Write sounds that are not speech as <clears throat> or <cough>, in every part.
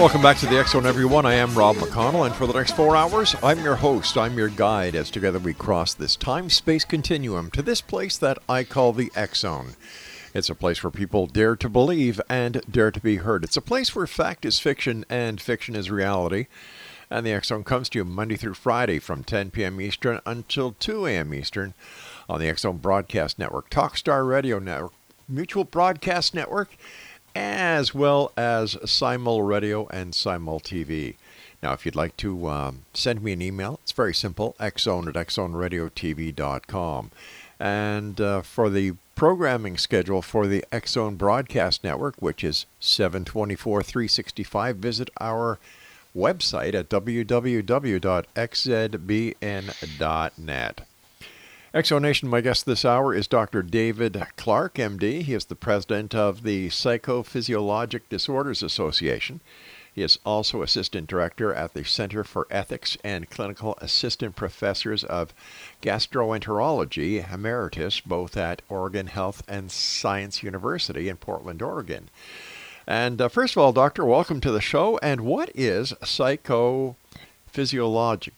Welcome back to the Zone, everyone. I am Rob McConnell, and for the next four hours, I'm your host. I'm your guide as together we cross this time space continuum to this place that I call the Zone. It's a place where people dare to believe and dare to be heard. It's a place where fact is fiction and fiction is reality. And the Zone comes to you Monday through Friday from 10 p.m. Eastern until 2 a.m. Eastern on the Zone Broadcast Network, Talkstar Radio Network, Mutual Broadcast Network, as well as Simul Radio and Simul TV. Now, if you'd like to um, send me an email, it's very simple xzone at xzoneradiotv.com. And uh, for the programming schedule for the Xzone Broadcast Network, which is 724 365, visit our website at www.xzbn.net. Exonation, my guest this hour is Dr. David Clarke, MD. He is the president of the Psychophysiologic Disorders Association. He is also assistant director at the Center for Ethics and clinical assistant professors of gastroenterology emeritus, both at Oregon Health and Science University in Portland, Oregon. And uh, first of all, doctor, welcome to the show. And what is psychophysiologic?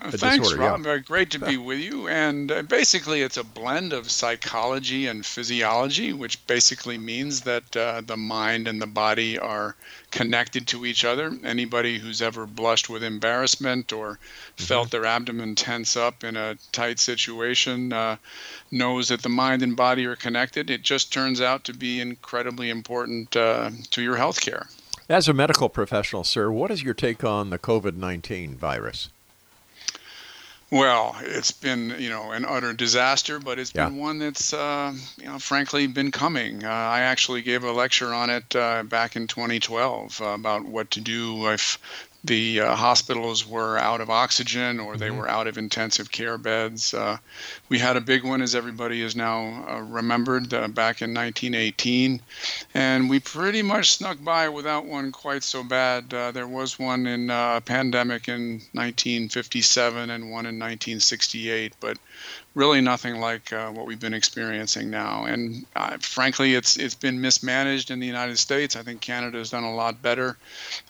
Uh, Thanks, disorder, Rob. yeah. Very great to be <laughs> with you. And uh, basically, it's a blend of psychology and physiology, which basically means that uh, the mind and the body are connected to each other. Anybody who's ever blushed with embarrassment or felt their abdomen tense up in a tight situation uh, knows that the mind and body are connected. It just turns out to be incredibly important uh, to your health care. As a medical professional, sir, what is your take on the COVID 19 virus? Well, it's been you know an utter disaster, but it's Yeah. been one that's uh, you know frankly been coming. Uh, I actually gave a lecture on it uh, back in 2012 uh, about what to do if the uh, hospitals were out of oxygen or they were out of intensive care beds. Uh, we had a big one, as everybody is now uh, remembered, uh, back in 1918, and we pretty much snuck by without one quite so bad. Uh, there was one in uh, a pandemic in 1957 and one in 1968, but really nothing like uh, what we've been experiencing now. And uh, frankly, it's it's been mismanaged in the United States. I think Canada has done a lot better,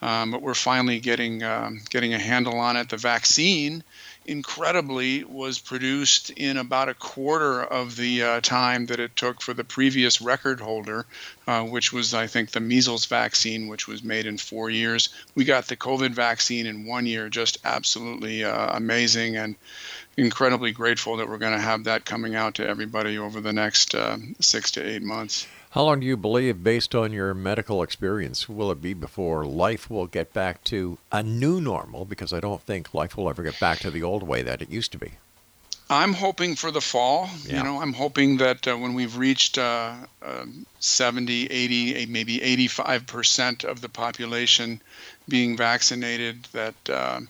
um, but we're finally getting um, getting a handle on it. The vaccine, incredibly, was produced in about a quarter of the uh, time that it took for the previous record holder, uh, which was I think the measles vaccine, which was made in four years. We got the COVID vaccine in one year, just absolutely uh, amazing and incredibly grateful that we're going to have that coming out to everybody over the next uh, six to eight months. How long do you believe, based on your medical experience, will it be before life will get back to a new normal? Because I don't think life will ever get back to the old way that it used to be. I'm hoping for the fall. Yeah. You know, I'm hoping that uh, when we've reached uh, uh, 70, 80, eh, maybe 85% of the population being vaccinated, that uh,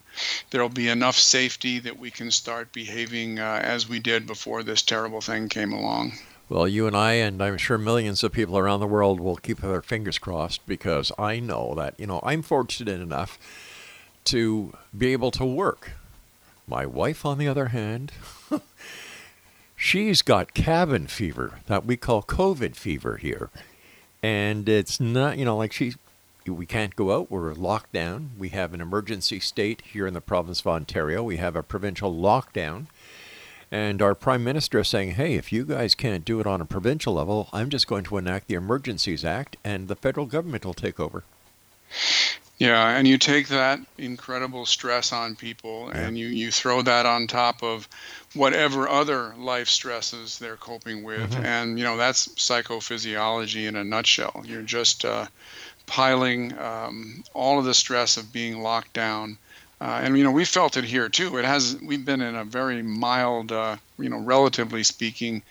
there'll be enough safety that we can start behaving uh, as we did before this terrible thing came along. Well, you and I, and I'm sure millions of people around the world will keep their fingers crossed because I know that, you know, I'm fortunate enough to be able to work. My wife, on the other hand, <laughs> she's got cabin fever that we call COVID fever here. And it's not, you know, like she, we can't go out. We're locked down. We have an emergency state here in the province of Ontario. We have a provincial lockdown. And our prime minister is saying, hey, if you guys can't do it on a provincial level, I'm just going to enact the Emergencies Act and the federal government will take over. Yeah, and you take that incredible stress on people Yeah. and you, you throw that on top of whatever other life stresses they're coping with. And, you know, that's psychophysiology in a nutshell. You're just uh, piling um, all of the stress of being locked down. Uh, and, you know, we felt it here too. It has, we've been in a very mild, uh, you know, relatively speaking,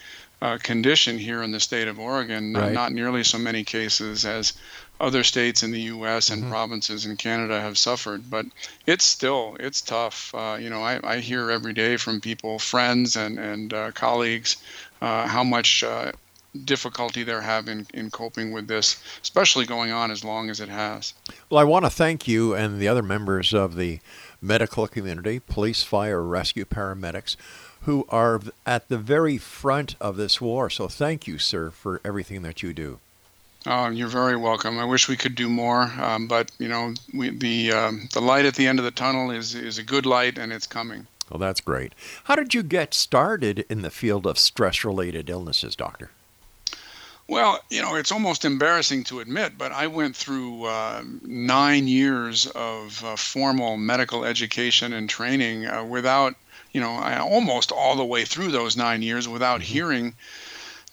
uh, condition here in the state of Oregon. Right. not nearly so many cases as other states in the U.S. and provinces in Canada have suffered, but it's still it's tough. Uh, you know, I, I hear every day from people, friends and and uh, colleagues, uh, how much uh, difficulty they're having in coping with this, especially going on as long as it has. Well, I want to thank you and the other members of the medical community, police, fire, rescue, paramedics, who are at the very front of this war. So thank you, sir, for everything that you do. Uh, you're very welcome. I wish we could do more, um, but you know, we, the um, the light at the end of the tunnel is is a good light, and it's coming. Well, that's great. How did you get started in the field of stress related illnesses, doctor? Well, you know, it's almost embarrassing to admit, but I went through uh, nine years of uh, formal medical education and training uh, without, you know, I almost all the way through those nine years without hearing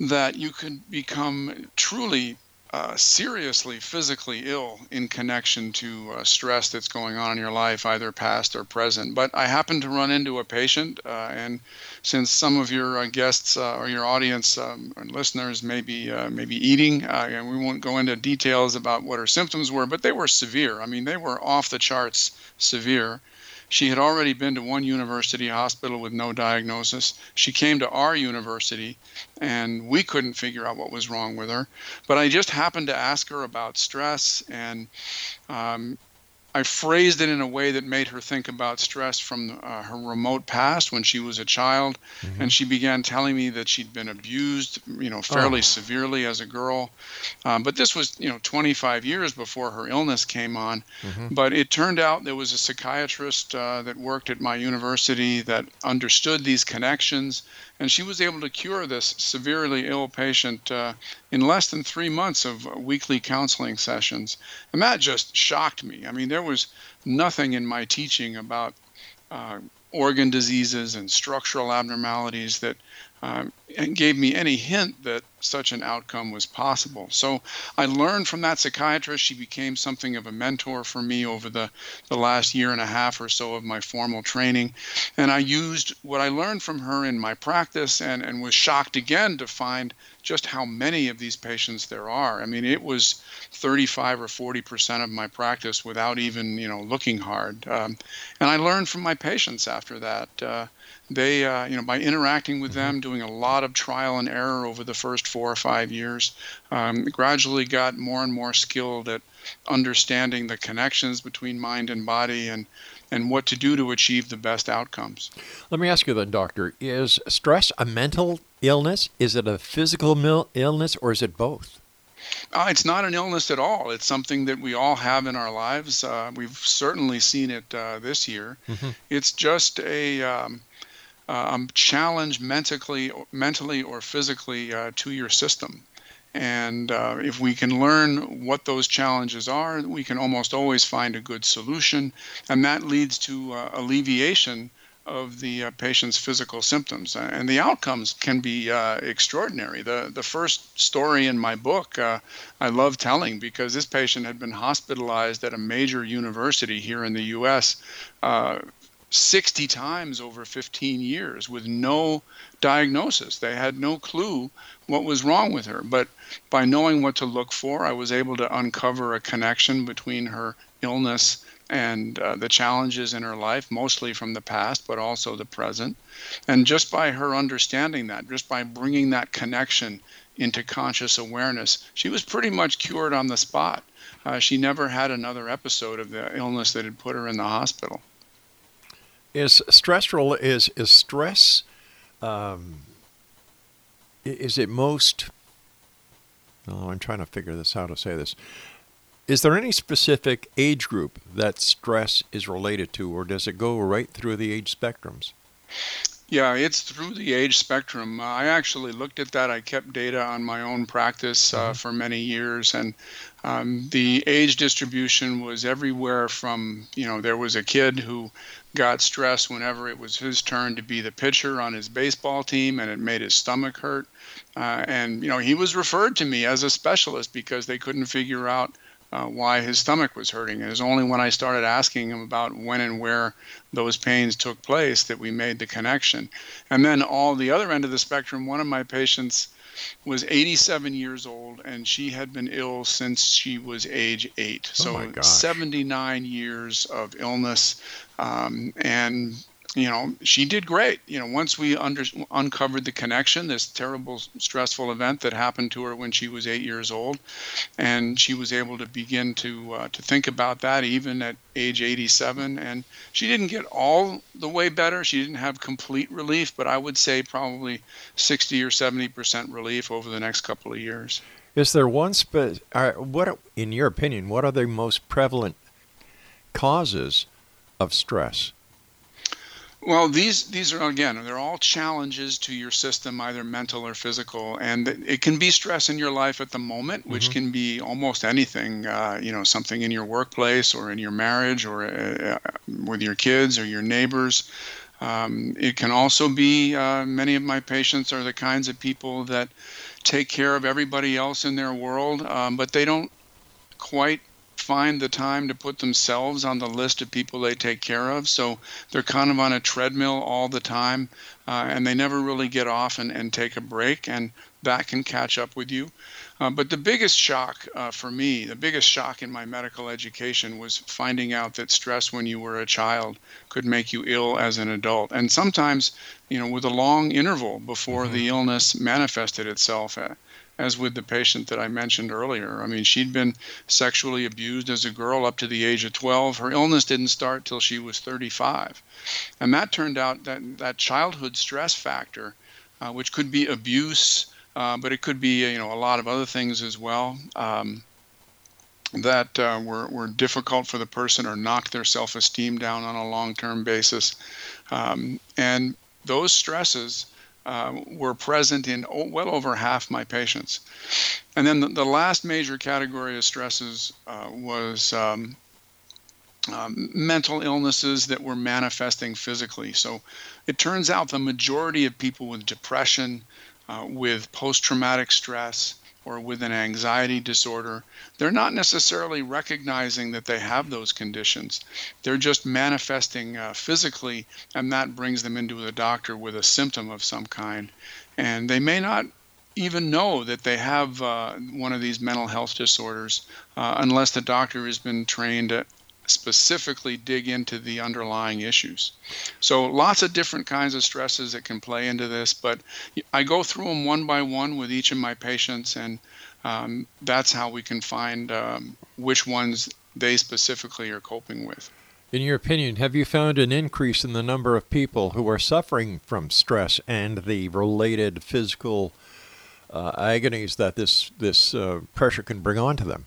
that you could become truly uh, seriously physically ill in connection to uh, stress that's going on in your life, either past or present. But I happened to run into a patient, uh, and since some of your uh, guests uh, or your audience um, and listeners may be uh, maybe eating, uh, and we won't go into details about what her symptoms were, but they were severe. I mean, they were off the charts severe. She had already been to one university hospital with no diagnosis. She came to our university, and we couldn't figure out what was wrong with her. But I just happened to ask her about stress, and um, I phrased it in a way that made her think about stress from uh, her remote past when she was a child, and she began telling me that she'd been abused, you know, fairly Oh. severely as a girl. Um, but this was, you know, 25 years before her illness came on. But it turned out there was a psychiatrist uh, that worked at my university that understood these connections, and she was able to cure this severely ill patient uh, in less than three months of weekly counseling sessions. And that just shocked me. I mean, there was nothing in my teaching about uh, organ diseases and structural abnormalities that um, and gave me any hint that such an outcome was possible. So I learned from that psychiatrist. She became something of a mentor for me over the, the last year and a half or so of my formal training. And I used what I learned from her in my practice and, and was shocked again to find just how many of these patients there are. I mean, it was 35 or 40 percent of my practice without even, you know, looking hard. Um, and I learned from my patients after that. Uh, they, uh, you know, by interacting with them, doing a lot of trial and error over the first four or five years, um, gradually got more and more skilled at understanding the connections between mind and body and and what to do to achieve the best outcomes. Let me ask you then, doctor, is stress a mental illness? Is it a physical mil- illness or is it both? Uh, it's not an illness at all. It's something that we all have in our lives. Uh, we've certainly seen it uh, this year. It's just a um, um, challenge mentally, mentally or physically uh, to your system. And uh, if we can learn what those challenges are, we can almost always find a good solution, and that leads to uh, alleviation of the uh, patient's physical symptoms, and the outcomes can be uh, extraordinary. The the first story in my book uh, I love telling because this patient had been hospitalized at a major university here in the U.S. Uh, 60 times over 15 years with no diagnosis. They had no clue what was wrong with her. But by knowing what to look for, I was able to uncover a connection between her illness and uh, the challenges in her life, mostly from the past, but also the present. And just by her understanding that, just by bringing that connection into conscious awareness, she was pretty much cured on the spot. Uh, she never had another episode of the illness that had put her in the hospital. Is stressful? Is is stress? Um, is it most? Oh, I'm trying to figure this how to say this. Is there any specific age group that stress is related to, or does it go right through the age spectrums? Yeah, it's through the age spectrum. I actually looked at that. I kept data on my own practice uh, mm-hmm. for many years, and um, the age distribution was everywhere from, you know, there was a kid who got stressed whenever it was his turn to be the pitcher on his baseball team, and it made his stomach hurt. Uh, and, you know, he was referred to me as a specialist because they couldn't figure out uh, why his stomach was hurting. It was only when I started asking him about when and where those pains took place that we made the connection. And then all the other end of the spectrum, one of my patients was 87 years old and she had been ill since she was age eight. Oh so 79 years of illness. Um, and you know, she did great. You know, once we under, uncovered the connection, this terrible, stressful event that happened to her when she was eight years old, and she was able to begin to uh, to think about that even at age 87. And she didn't get all the way better. She didn't have complete relief, but I would say probably 60 or 70 percent relief over the next couple of years. Is there one spe- what, in your opinion, what are the most prevalent causes of stress? Well, these these are again, they're all challenges to your system, either mental or physical, and it can be stress in your life at the moment, which mm-hmm. can be almost anything. Uh, you know, something in your workplace or in your marriage or uh, with your kids or your neighbors. Um, it can also be uh, many of my patients are the kinds of people that take care of everybody else in their world, um, but they don't quite find the time to put themselves on the list of people they take care of. So they're kind of on a treadmill all the time, uh, and they never really get off and, and take a break, and that can catch up with you. Uh, but the biggest shock uh, for me, the biggest shock in my medical education was finding out that stress when you were a child could make you ill as an adult. And sometimes, you know, with a long interval before mm-hmm. the illness manifested itself. As with the patient that I mentioned earlier. I mean, she'd been sexually abused as a girl up to the age of 12. Her illness didn't start till she was 35. And that turned out that that childhood stress factor, uh, which could be abuse, uh, but it could be, you know, a lot of other things as well. Um, that uh, were, were difficult for the person or knocked their self esteem down on a long term basis. Um, and those stresses uh, were present in well over half my patients. And then the, the last major category of stresses uh, was um, um, mental illnesses that were manifesting physically. So it turns out the majority of people with depression, uh, with post traumatic stress, or with an anxiety disorder, they're not necessarily recognizing that they have those conditions. They're just manifesting uh, physically, and that brings them into the doctor with a symptom of some kind. And they may not even know that they have uh, one of these mental health disorders uh, unless the doctor has been trained specifically dig into the underlying issues. So lots of different kinds of stresses that can play into this, but I go through them one by one with each of my patients, and um, that's how we can find um, which ones they specifically are coping with. In your opinion, have you found an increase in the number of people who are suffering from stress and the related physical uh, agonies that this this uh, pressure can bring onto them?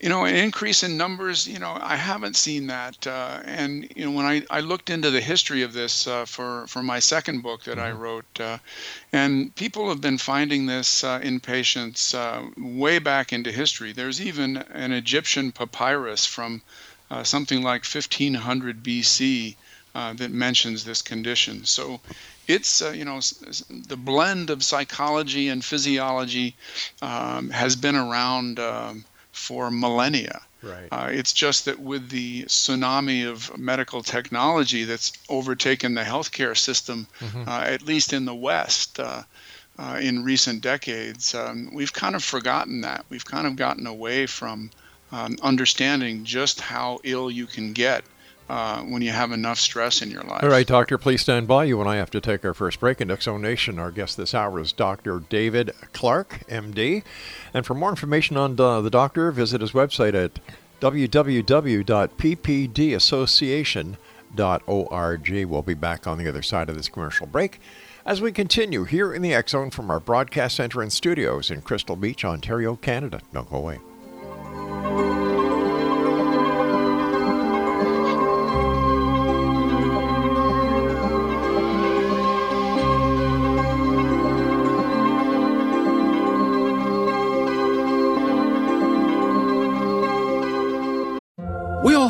You know, an increase in numbers, you know, I haven't seen that. Uh, and, you know, when I, I looked into the history of this uh, for, for my second book that I mm-hmm. wrote, uh, and people have been finding this uh, in patients uh, way back into history. There's even an Egyptian papyrus from uh, something like 1500 BC that mentions this condition. So it's, you know, the blend of psychology and physiology um, has been around. Um, for millennia. Right. Uh, it's just that with the tsunami of medical technology that's overtaken the healthcare system, Mhm. uh, at least in the West, uh, uh, in recent decades, um, we've kind of forgotten that. We've kind of gotten away from um, understanding just how ill you can get uh, when you have enough stress in your life. All right, Doctor, please stand by. You and I have to take our first break. In Exo Nation, our guest this hour is Dr. David Clarke, MD. And for more information on uh, the doctor, visit his website at www.ppdassociation.org. We'll be back on the other side of this commercial break as we continue here in the Zone from our broadcast center and studios in Crystal Beach, Ontario, Canada. Don't go away.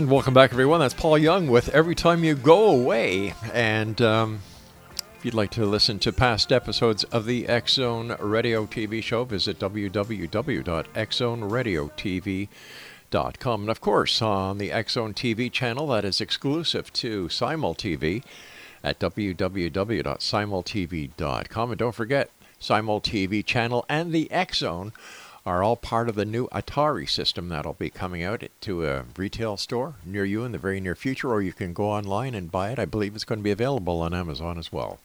And welcome back, everyone. That's Paul Young with Every Time You Go Away. And um, if you'd like to listen to past episodes of the X Zone Radio TV show, visit www.xzoneradiotv.com. And of course, on the X Zone TV channel that is exclusive to Simul TV at www.simultv.com. And don't forget, Simul TV channel and the X Zone are all part of the new Atari system that'll be coming out to a retail store near you in the very near future, or you can go online and buy it. I believe it's going to be available on Amazon as well.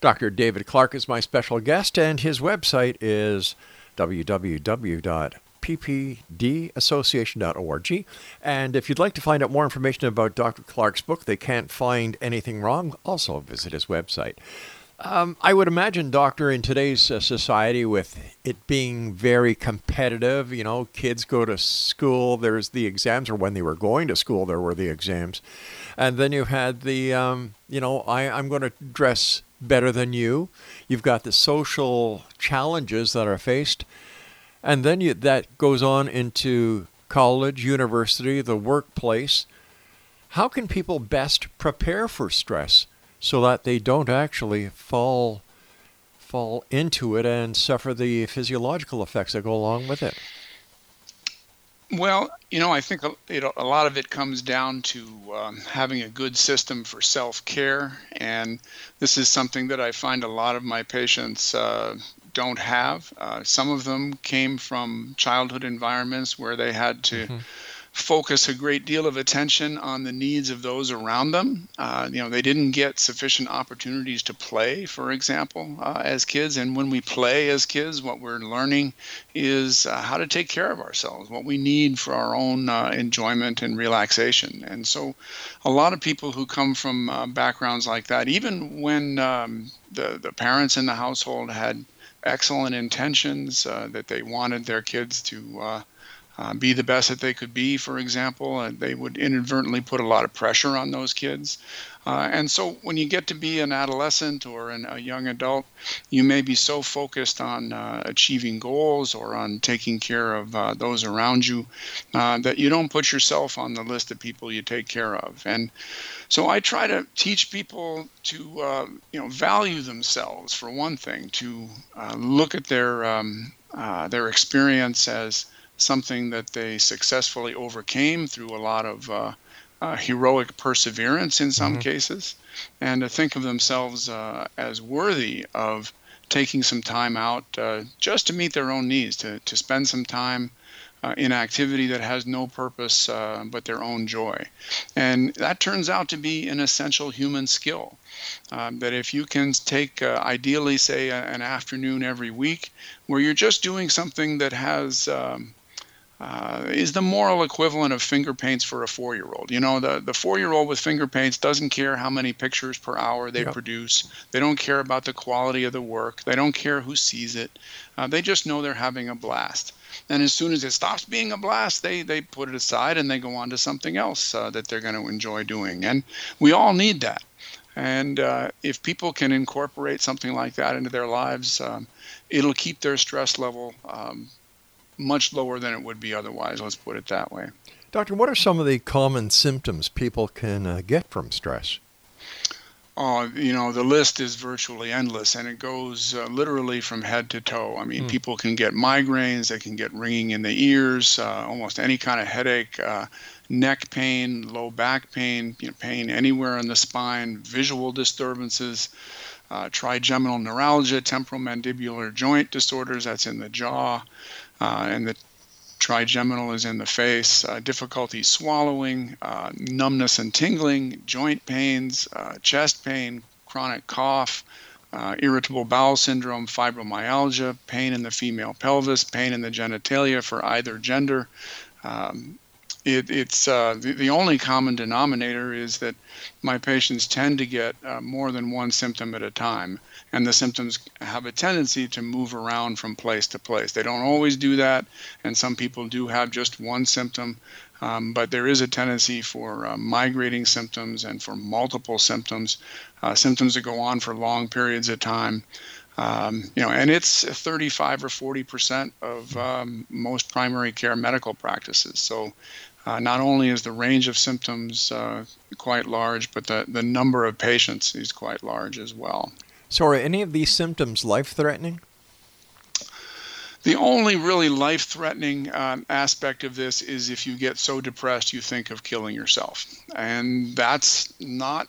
Dr. David Clarke is my special guest, and his website is www.ppdassociation.org. And if you'd like to find out more information about Dr. Clarke's book, They Can't Find Anything Wrong, also visit his website. Um, I would imagine, Doctor, in today's uh, society, with it being very competitive, you know, kids go to school, there's the exams, or when they were going to school, there were the exams. And then you had the, um, you know, I, I'm going to dress better than you. You've got the social challenges that are faced. And then you, that goes on into college, university, the workplace. How can people best prepare for stress so that they don't actually fall fall into it and suffer the physiological effects that go along with it? Well, you know, I think a, it, a lot of it comes down to um, having a good system for self care. And this is something that I find a lot of my patients uh, don't have. Uh, some of them came from childhood environments where they had to. Focus a great deal of attention on the needs of those around them. Uh, you know, they didn't get sufficient opportunities to play, for example, uh, as kids. And when we play as kids, what we're learning is uh, how to take care of ourselves, what we need for our own uh, enjoyment and relaxation. And so, a lot of people who come from uh, backgrounds like that, even when um, the the parents in the household had excellent intentions uh, that they wanted their kids to uh, be the best that they could be, for example, and they would inadvertently put a lot of pressure on those kids. Uh, and so when you get to be an adolescent or an, a young adult, you may be so focused on uh, achieving goals or on taking care of uh, those around you uh, that you don't put yourself on the list of people you take care of. And so I try to teach people to, uh, you know, value themselves for one thing, to uh, look at their um, their experience as something that they successfully overcame through a lot of uh, uh, heroic perseverance in some mm-hmm. cases, and to think of themselves uh, as worthy of taking some time out uh, just to meet their own needs, to, to spend some time uh, in activity that has no purpose uh, but their own joy. And that turns out to be an essential human skill. Um, that if you can take, uh, ideally, say, a, an afternoon every week where you're just doing something that has um, uh, is the moral equivalent of finger paints for a four year old. You know, the, the four year old with finger paints doesn't care how many pictures per hour they yep. produce, they don't care about the quality of the work, they don't care who sees it. Uh, they just know they're having a blast. And as soon as it stops being a blast, they, they put it aside and they go on to something else uh, that they're going to enjoy doing. And we all need that. And uh, if people can incorporate something like that into their lives, um, it'll keep their stress level um, much lower than it would be otherwise. Let's put it that way. Doctor, what are some of the common symptoms people can uh, get from stress? Oh, you know, the list is virtually endless and it goes uh, literally from head to toe. I mean, mm. people can get migraines, they can get ringing in the ears, uh, almost any kind of headache, uh, neck pain, low back pain, you know, pain anywhere in the spine, visual disturbances, uh, trigeminal neuralgia, temporomandibular joint disorders, that's in the jaw, uh, and the trigeminal is in the face, uh, difficulty swallowing, uh, numbness and tingling, joint pains, uh, chest pain, chronic cough, uh, irritable bowel syndrome, fibromyalgia, pain in the female pelvis, pain in the genitalia for either gender. Um, it, it's uh, the, the only common denominator is that my patients tend to get uh, more than one symptom at a time and the symptoms have a tendency to move around from place to place. They don't always do that, and some people do have just one symptom, um, but there is a tendency for uh, migrating symptoms and for multiple symptoms, uh, symptoms that go on for long periods of time. Um, you know, and it's 35 or 40 percent of um, most primary care medical practices. So, uh, not only is the range of symptoms uh, quite large, but the, the number of patients is quite large as well. So, are any of these symptoms life threatening? The only really life threatening um, aspect of this is if you get so depressed you think of killing yourself. And that's not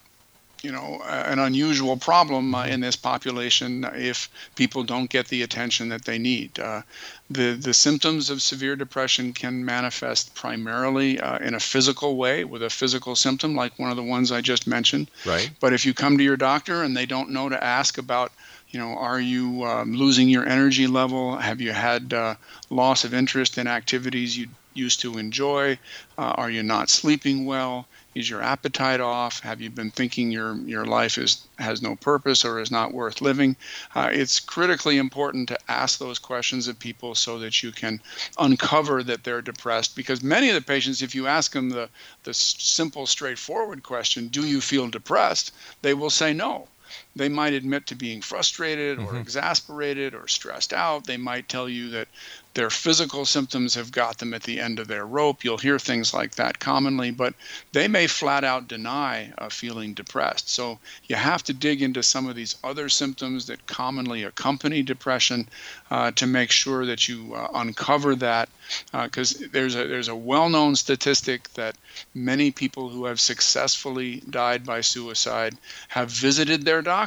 you know an unusual problem uh, in this population if people don't get the attention that they need. Uh, the the symptoms of severe depression can manifest primarily uh, in a physical way with a physical symptom like one of the ones I just mentioned. Right. But if you come to your doctor and they don't know to ask about you know, are you um, losing your energy level? Have you had uh, loss of interest in activities you used to enjoy? Uh, are you not sleeping well? Is your appetite off? Have you been thinking your your life is has no purpose or is not worth living? Uh, it's critically important to ask those questions of people so that you can uncover that they're depressed. Because many of the patients, if you ask them the the simple, straightforward question, "Do you feel depressed?" they will say no they might admit to being frustrated or mm-hmm. exasperated or stressed out. They might tell you that their physical symptoms have got them at the end of their rope. You'll hear things like that commonly, but they may flat out deny uh, feeling depressed. So you have to dig into some of these other symptoms that commonly accompany depression uh, to make sure that you uh, uncover that. Because uh, there's a there's a well-known statistic that many people who have successfully died by suicide have visited their doctor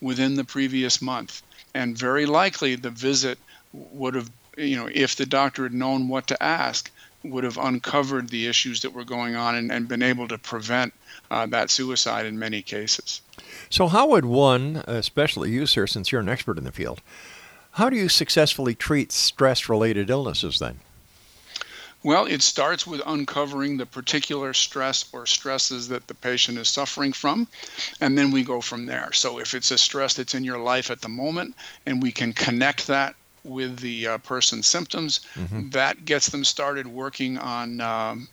within the previous month, and very likely the visit would have you know, if the doctor had known what to ask, would have uncovered the issues that were going on and, and been able to prevent uh, that suicide in many cases. So, how would one, especially you, sir, since you're an expert in the field, how do you successfully treat stress related illnesses then? Well, it starts with uncovering the particular stress or stresses that the patient is suffering from, and then we go from there. So, if it's a stress that's in your life at the moment, and we can connect that with the uh, person's symptoms, mm-hmm. that gets them started working on um,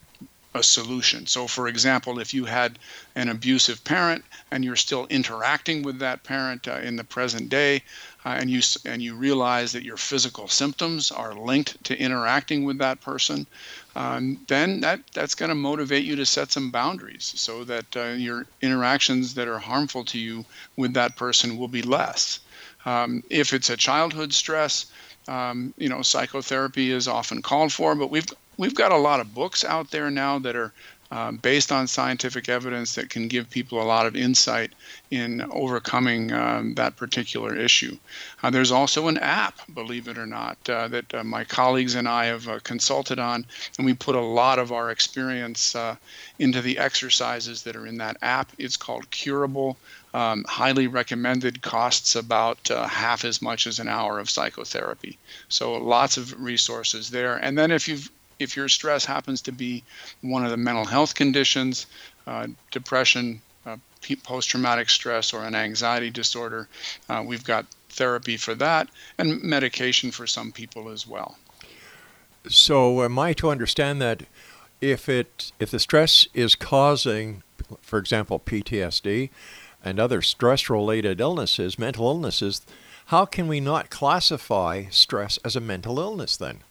a solution. So, for example, if you had an abusive parent and you're still interacting with that parent uh, in the present day, uh, and you and you realize that your physical symptoms are linked to interacting with that person, um, then that that's going to motivate you to set some boundaries so that uh, your interactions that are harmful to you with that person will be less. Um, if it's a childhood stress, um, you know, psychotherapy is often called for, but we've we've got a lot of books out there now that are um, based on scientific evidence that can give people a lot of insight in overcoming um, that particular issue. Uh, there's also an app, believe it or not, uh, that uh, my colleagues and I have uh, consulted on, and we put a lot of our experience uh, into the exercises that are in that app. It's called Curable. Um, highly recommended, costs about uh, half as much as an hour of psychotherapy. So lots of resources there. And then if you've if your stress happens to be one of the mental health conditions, uh, depression, uh, post traumatic stress, or an anxiety disorder, uh, we've got therapy for that and medication for some people as well. So, am I to understand that if it if the stress is causing, for example, PTSD and other stress-related illnesses, mental illnesses, how can we not classify stress as a mental illness then?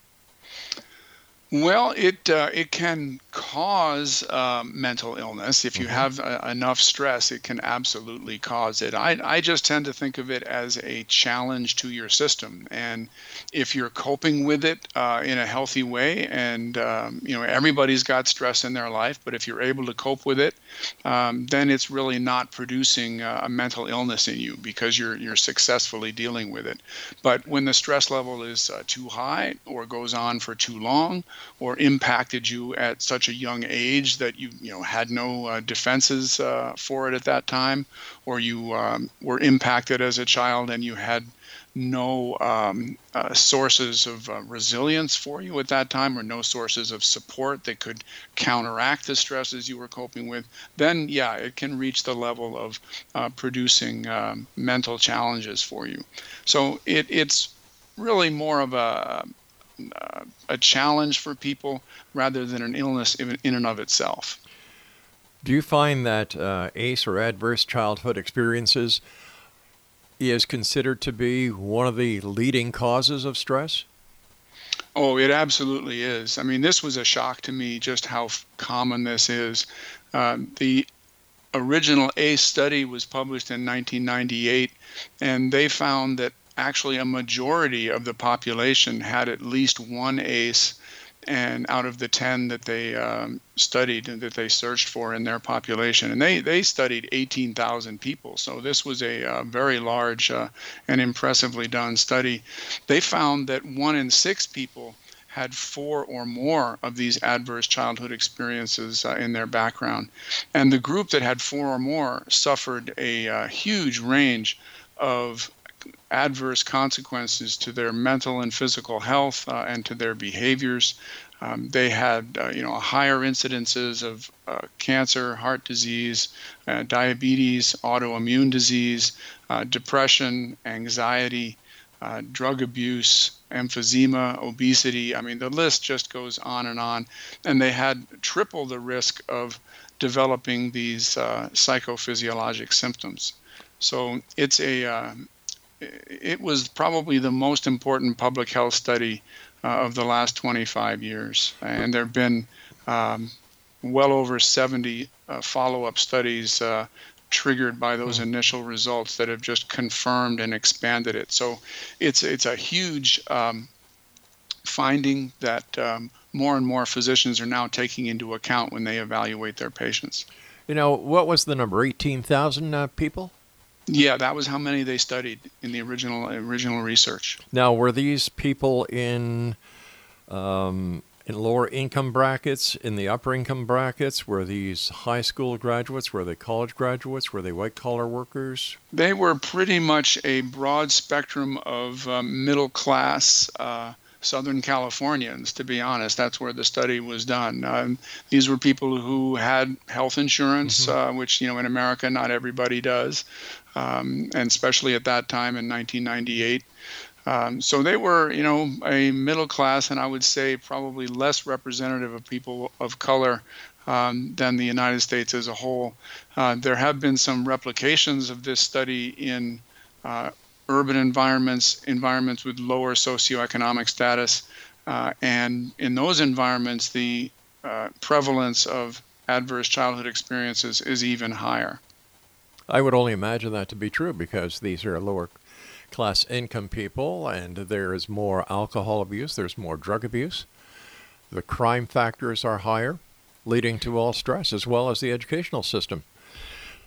Well, it uh, it can cause uh, mental illness if you mm-hmm. have uh, enough stress. It can absolutely cause it. I I just tend to think of it as a challenge to your system, and if you're coping with it uh, in a healthy way, and um, you know everybody's got stress in their life, but if you're able to cope with it, um, then it's really not producing uh, a mental illness in you because you're you're successfully dealing with it. But when the stress level is uh, too high or goes on for too long or impacted you at such a young age that you you know had no uh, defenses uh, for it at that time, or you um, were impacted as a child and you had no um, uh, sources of uh, resilience for you at that time or no sources of support that could counteract the stresses you were coping with, then yeah, it can reach the level of uh, producing um, mental challenges for you. So it, it's really more of a uh, a challenge for people rather than an illness in, in and of itself. Do you find that uh, ACE or adverse childhood experiences is considered to be one of the leading causes of stress? Oh, it absolutely is. I mean, this was a shock to me just how common this is. Uh, the original ACE study was published in 1998, and they found that actually a majority of the population had at least one ACE, and out of the 10 that they um, studied and that they searched for in their population, and they, they studied 18,000 people. So this was a, uh, very large uh, and impressively done study. They found that one in six people had four or more of these adverse childhood experiences uh, in their background. And the group that had four or more suffered a uh, huge range of adverse consequences to their mental and physical health uh, and to their behaviors. Um, they had, uh, you know, higher incidences of uh, cancer, heart disease, uh, diabetes, autoimmune disease, uh, depression, anxiety, uh, drug abuse, emphysema, obesity. I mean, the list just goes on and on. And they had triple the risk of developing these psychophysiologic symptoms. So it's a it was probably the most important public health study uh, of the last 25 years. And there have been um, well over 70 uh, follow up studies uh, triggered by those mm. initial results that have just confirmed and expanded it. So it's, it's a huge um, finding that um, more and more physicians are now taking into account when they evaluate their patients. You know, what was the number? 18,000 uh, people? Yeah, that was how many they studied in the original original research. Now, were these people in um, in lower income brackets, in the upper income brackets? Were these high school graduates? Were they college graduates? Were they white collar workers? They were pretty much a broad spectrum of um, middle class. Uh, Southern Californians, to be honest. That's where the study was done. Um, these were people who had health insurance, mm-hmm. uh, which, you know, in America, not everybody does, um, and especially at that time in 1998. Um, so they were, you know, a middle class, and I would say probably less representative of people of color um, than the United States as a whole. Uh, there have been some replications of this study in uh, urban environments, environments with lower socioeconomic status, uh, and in those environments, the uh, prevalence of adverse childhood experiences is even higher. I would only imagine that to be true because these are lower class income people, and there is more alcohol abuse, there's more drug abuse. The crime factors are higher, leading to all stress, as well as the educational system.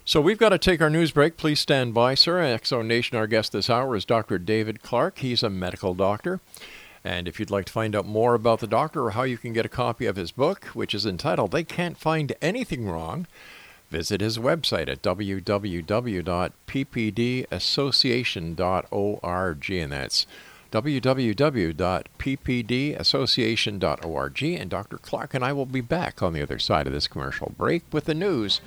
So we've got to take our news break. Please stand by, sir. Zone Nation, our guest this hour is Dr. David Clarke. He's a medical doctor. And if you'd like to find out more about the doctor or how you can get a copy of his book, which is entitled They Can't Find Anything Wrong, Visit his website at www.ppdassociation.org, and that's www.ppdassociation.org. And Dr. Clarke and I will be back on the other side of this commercial break with the news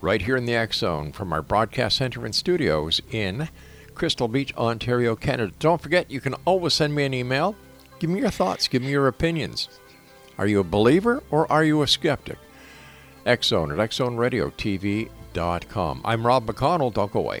right here in the X Zone from our broadcast center and studios in Crystal Beach, Ontario, Canada. Don't forget, you can always send me an email. Give me your thoughts, give me your opinions. Are you a believer or are you a skeptic? Zone at XZoneRadioTV.com. I'm Rob McConnell. Don't go away.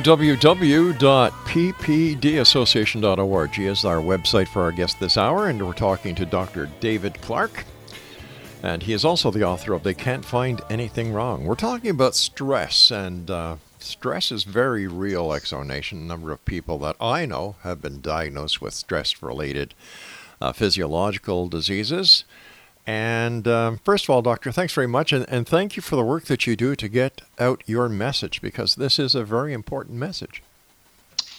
www.ppdassociation.org is our website for our guest this hour, and we're talking to Dr. David Clarke. And he is also the author of They Can't Find Anything Wrong. We're talking about stress, and uh, stress is very real, X Zone Nation. A number of people that I know have been diagnosed with stress related uh, physiological diseases. And um, first of all, Doctor, thanks very much. And, and thank you for the work that you do to get out your message because this is a very important message.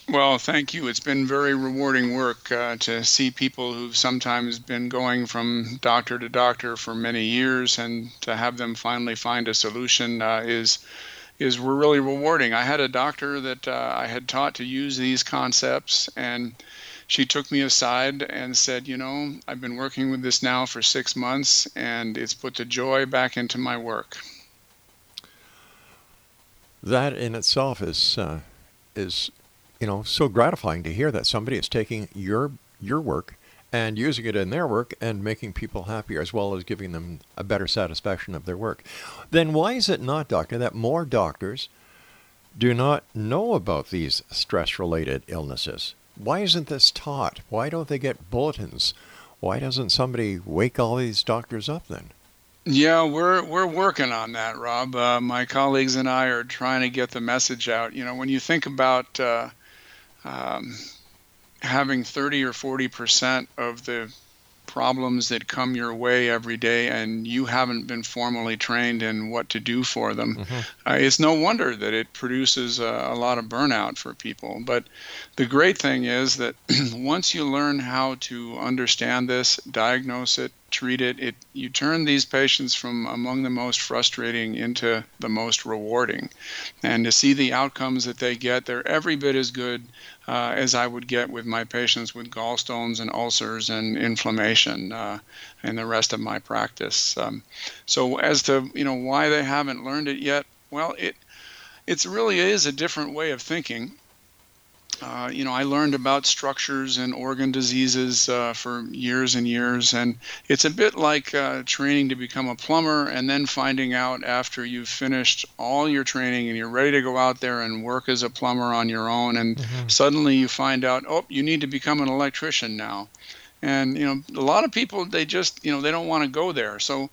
Well, thank you. It's been very rewarding work uh, to see people who've sometimes been going from doctor to doctor for many years, and to have them finally find a solution uh, is is really rewarding. I had a doctor that uh, I had taught to use these concepts, and she took me aside and said, You know, I've been working with this now for six months, and it's put the joy back into my work. That in itself is uh, is you know so gratifying to hear that somebody is taking your your work and using it in their work and making people happier as well as giving them a better satisfaction of their work. Then why is it not, doctor, that more doctors do not know about these stress related illnesses? Why isn't this taught? Why don't they get bulletins? Why doesn't somebody wake all these doctors up then? Yeah, we're we're working on that, Rob. Uh, my colleagues and I are trying to get the message out. You know, when you think about uh, um, having 30 or 40 percent of the problems that come your way every day and you haven't been formally trained in what to do for them, mm-hmm. uh, it's no wonder that it produces a, a, lot of burnout for people. But the great thing is that <clears throat> once you learn how to understand this, diagnose it, treat it, it you turn these patients from among the most frustrating into the most rewarding. And to see the outcomes that they get, they're every bit as good uh, as I would get with my patients with gallstones and ulcers and inflammation uh, in the rest of my practice. Um, so as to you know why they haven't learned it yet, well, it it really is a different way of thinking. Uh, you know, I learned about structures and organ diseases uh, for years and years, and it's a bit like uh, training to become a plumber and then finding out after you've finished all your training and you're ready to go out there and work as a plumber on your own, and mm-hmm. suddenly you find out, oh, you need to become an electrician now. And, you know, a lot of people, they just, you know, they don't want to go there. So,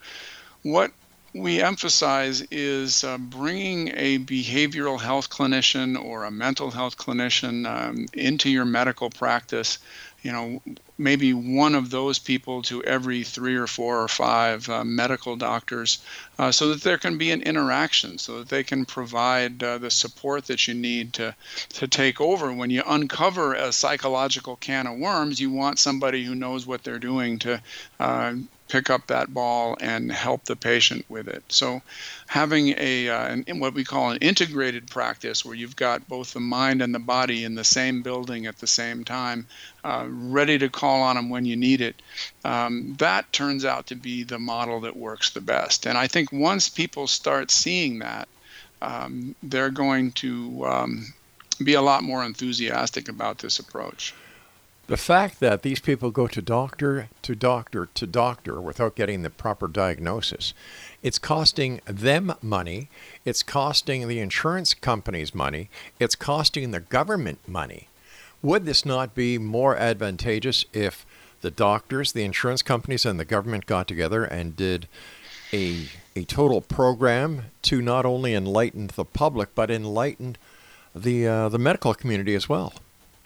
what we emphasize is uh, bringing a behavioral health clinician or a mental health clinician um, into your medical practice. You know, maybe one of those people to every three or four or five uh, medical doctors, uh, so that there can be an interaction, so that they can provide uh, the support that you need to to take over. When you uncover a psychological can of worms, you want somebody who knows what they're doing to uh, pick up that ball and help the patient with it. So, having a uh, an, what we call an integrated practice, where you've got both the mind and the body in the same building at the same time, uh, ready to call on them when you need it, um, that turns out to be the model that works the best. And I think once people start seeing that, um, they're going to um, be a lot more enthusiastic about this approach the fact that these people go to doctor to doctor to doctor without getting the proper diagnosis, it's costing them money, it's costing the insurance companies money, it's costing the government money. Would this not be more advantageous if the doctors, the insurance companies, and the government got together and did a, a total program to not only enlighten the public, but enlighten the, uh, the medical community as well?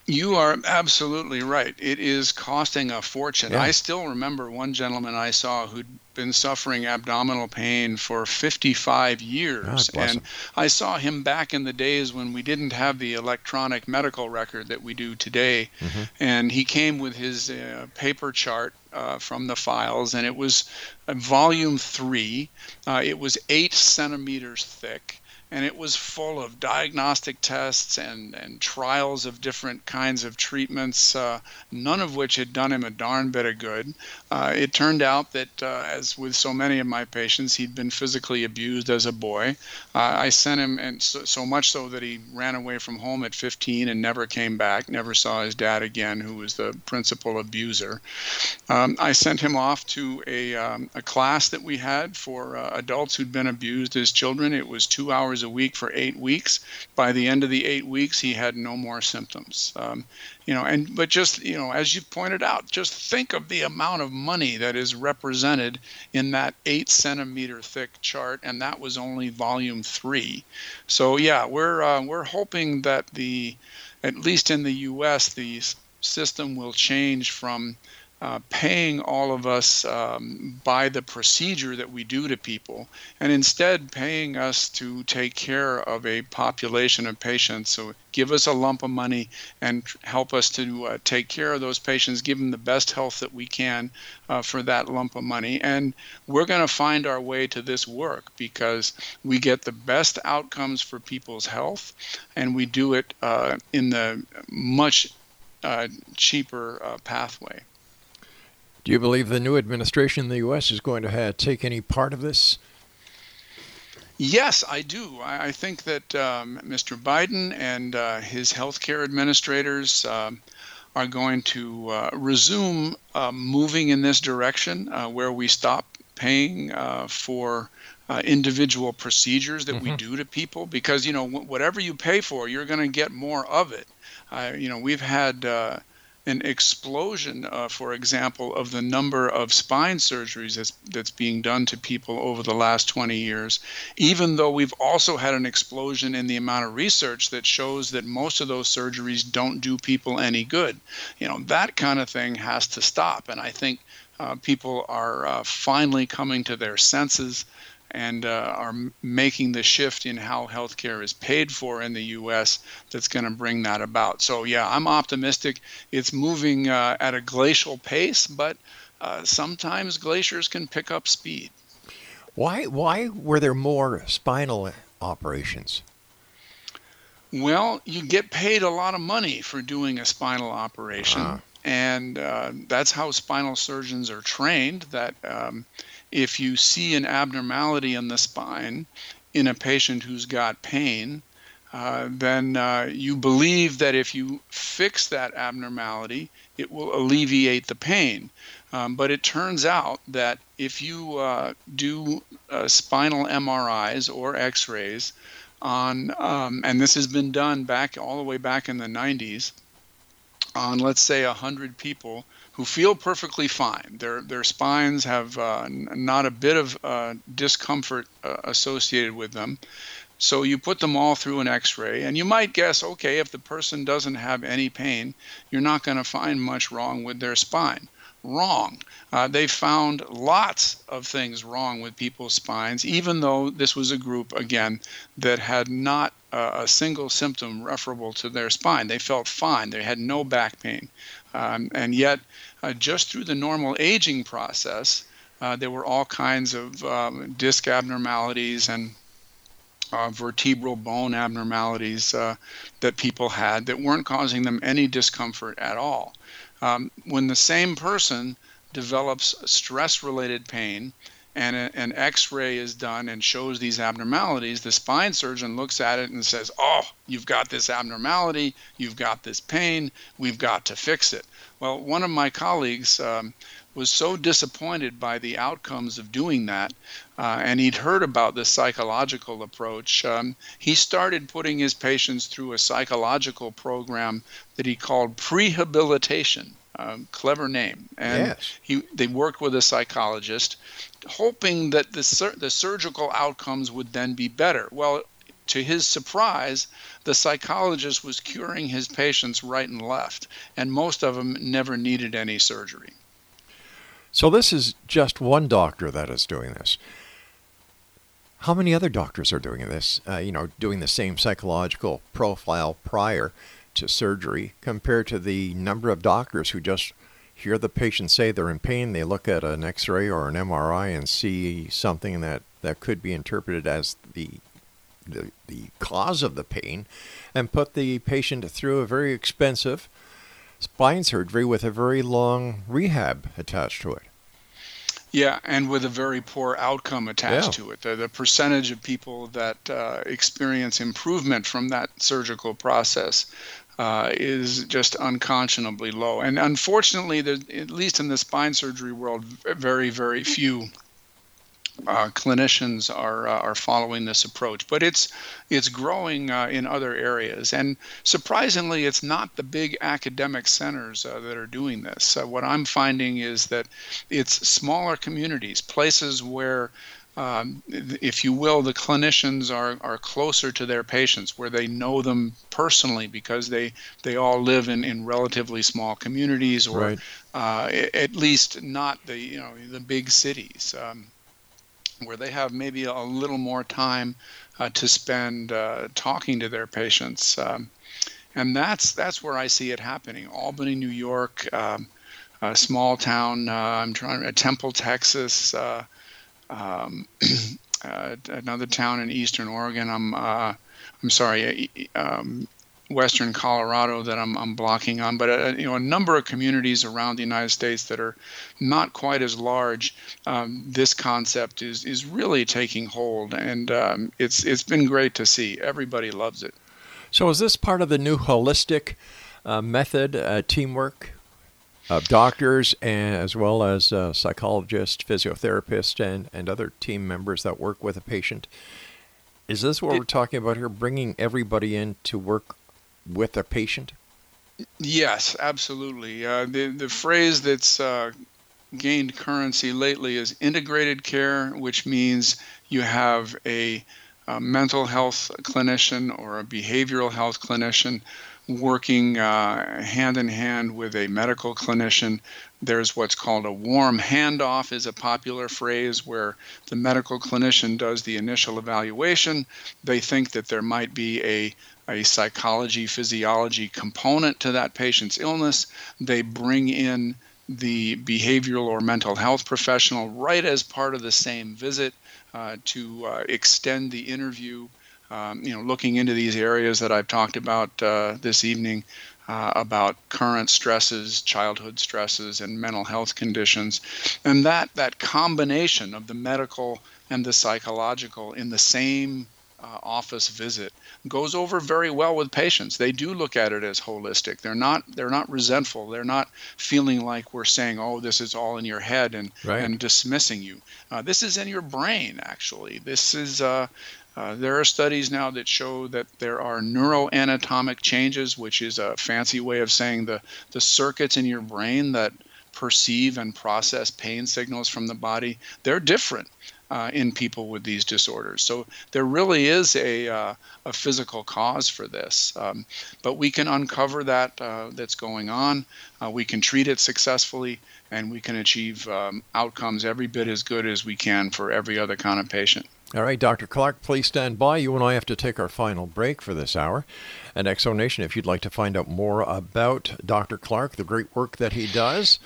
You are absolutely right. It is costing a fortune. Yeah. I still remember one gentleman I saw who'd been suffering abdominal pain for 55 years. and him. I saw him back in the days when we didn't have the electronic medical record that we do today. Mm-hmm. And he came with his uh, paper chart uh, from the files, and it was volume three. Uh, it was eight centimeters thick and it was full of diagnostic tests and, and trials of different kinds of treatments, uh, none of which had done him a darn bit of good. Uh, it turned out that, uh, as with so many of my patients, he'd been physically abused as a boy. Uh, I sent him, and so, so, much so that he ran away from home at 15 and never came back, never saw his dad again, who was the principal abuser. Um, I sent him off to a, um, a class that we had for uh, adults who'd been abused as children. It was two hours hours a week for eight weeks. By the end of the eight weeks, he had no more symptoms. Um, you know, and but just you know, as you pointed out, just think of the amount of money that is represented in that eight centimeter thick chart, and that was only volume three. So yeah, we're uh, we're hoping that the at least in the U.S. the system will change from uh, paying all of us um, by the procedure that we do to people, and instead paying us to take care of a population of patients. So give us a lump of money and help us to uh, take care of those patients, give them the best health that we can uh, for that lump of money. And we're going to find our way to this work because we get the best outcomes for people's health, and we do it uh, in the much uh, cheaper pathway. Do you believe the new administration in the U.S. is going to have, take any part of this? Yes, I do. I, think that um, Mr. Biden and uh, his healthcare administrators um, are going to uh, resume uh, moving in this direction uh, where we stop paying uh, for uh, individual procedures that we do to people because you know wh- whatever you pay for you're going to get more of it uh, you know we've had uh, an explosion uh, for example of the number of spine surgeries that's, that's being done to people over the last 20 years even though we've also had an explosion in the amount of research that shows that most of those surgeries don't do people any good. You know that kind of thing has to stop and i think uh, people are uh, finally coming to their senses and uh, are making the shift in how healthcare is paid for in the U.S. that's going to bring that about. So yeah, I'm optimistic. It's moving uh, at a glacial pace, but uh, sometimes glaciers can pick up speed. Why why were there more spinal operations? Well, you get paid a lot of money for doing a spinal operation, Ah. and uh, that's how spinal surgeons are trained. That um, if you see an abnormality in the spine in a patient who's got pain, uh, then uh, you believe that if you fix that abnormality, it will alleviate the pain. Um, but it turns out that if you uh, do uh, spinal MRIs or X rays on, um, and this has been done back all the way back in the 90s, on let's say 100 people who feel perfectly fine. Their, their spines have uh, n- not a bit of uh, discomfort uh, associated with them. So you put them all through an x ray, and you might guess okay, if the person doesn't have any pain, you're not going to find much wrong with their spine. Wrong. Uh, they found lots of things wrong with people's spines, even though this was a group, again, that had not uh, a single symptom referable to their spine. They felt fine, they had no back pain. Um, and yet, uh, just through the normal aging process, uh, there were all kinds of um, disc abnormalities and uh, vertebral bone abnormalities uh, that people had that weren't causing them any discomfort at all. Um, when the same person develops stress related pain and a, an x ray is done and shows these abnormalities, the spine surgeon looks at it and says, Oh, you've got this abnormality, you've got this pain, we've got to fix it. Well, one of my colleagues um, was so disappointed by the outcomes of doing that, uh, and he'd heard about this psychological approach. Um, he started putting his patients through a psychological program that he called prehabilitation. Um, clever name. And Yes. he they worked with a psychologist, hoping that the sur- the surgical outcomes would then be better. Well, to his surprise, the psychologist was curing his patients right and left, and most of them never needed any surgery. So this is just one doctor that is doing this. How many other doctors are doing this? Uh, you know, doing the same psychological profile prior to surgery compared to the number of doctors who just hear the patient say they're in pain, they look at an X-ray or an MRI and see something that, that could be interpreted as the, the the cause of the pain, and put the patient through a very expensive spine surgery with a very long rehab attached to it. Yeah, and with a very poor outcome attached Yeah. to it. The, the percentage of people that uh, experience improvement from that surgical process uh, is just unconscionably low. And unfortunately, there, at least in the spine surgery world, very, very few uh, clinicians are uh, are following this approach. But it's it's growing uh, in other areas, and surprisingly, it's not the big academic centers uh, that are doing this. Uh, what I'm finding is that it's smaller communities, places where um, if you will, the clinicians are, are closer to their patients, where they know them personally because they, they all live in, in relatively small communities, or Right. uh, at least not the you know the big cities, um, where they have maybe a little more time uh, to spend uh, talking to their patients, um, and that's that's where I see it happening. Albany, New York, um, a small town. Uh, I'm trying uh, Temple, Texas. Uh, um, <clears throat> uh, another town in Eastern Oregon. I'm uh, I'm sorry, um, western Colorado that I'm, I'm blocking on, but uh, you know a number of communities around the United States that are not quite as large. Um, this concept is is really taking hold, and um, it's it's been great to see. Everybody loves it. So, is this part of the new holistic uh, method, uh, teamwork of doctors and as well as uh, psychologists, physiotherapists, and, and other team members that work with a patient? Is this what It- we're talking about here? Bringing everybody in to work with a patient? Yes, absolutely. Uh, the the phrase that's uh, gained currency lately is integrated care, which means you have a, a mental health clinician or a behavioral health clinician working uh, hand in hand with a medical clinician. There's what's called a warm handoff is a popular phrase where the medical clinician does the initial evaluation. They think that there might be a a psychology physiology component to that patient's illness. They bring in the behavioral or mental health professional right as part of the same visit uh, to uh, extend the interview. Um, you know, looking into these areas that I've talked about uh, this evening uh, about current stresses, childhood stresses, and mental health conditions, and that that combination of the medical and the psychological in the same uh, office visit goes over very well with patients. They do look at it as holistic. They're not they're not resentful. They're not feeling like we're saying, "Oh, this is all in your head," and Right. and dismissing you. Uh, this is in your brain, actually. This is. Uh, uh, there are studies now that show that there are neuroanatomic changes, which is a fancy way of saying the, the circuits in your brain that perceive and process pain signals from the body. They're different uh, in people with these disorders. So there really is a, uh, a physical cause for this. Um, but we can uncover that uh, that's going on. Uh, we can treat it successfully, and we can achieve um, outcomes every bit as good as we can for every other kind of patient. All right, Dr. Clarke, please stand by. You and I have to take our final break for this hour. And X Zone Nation, if you'd like to find out more about Dr. Clarke, the great work that he does,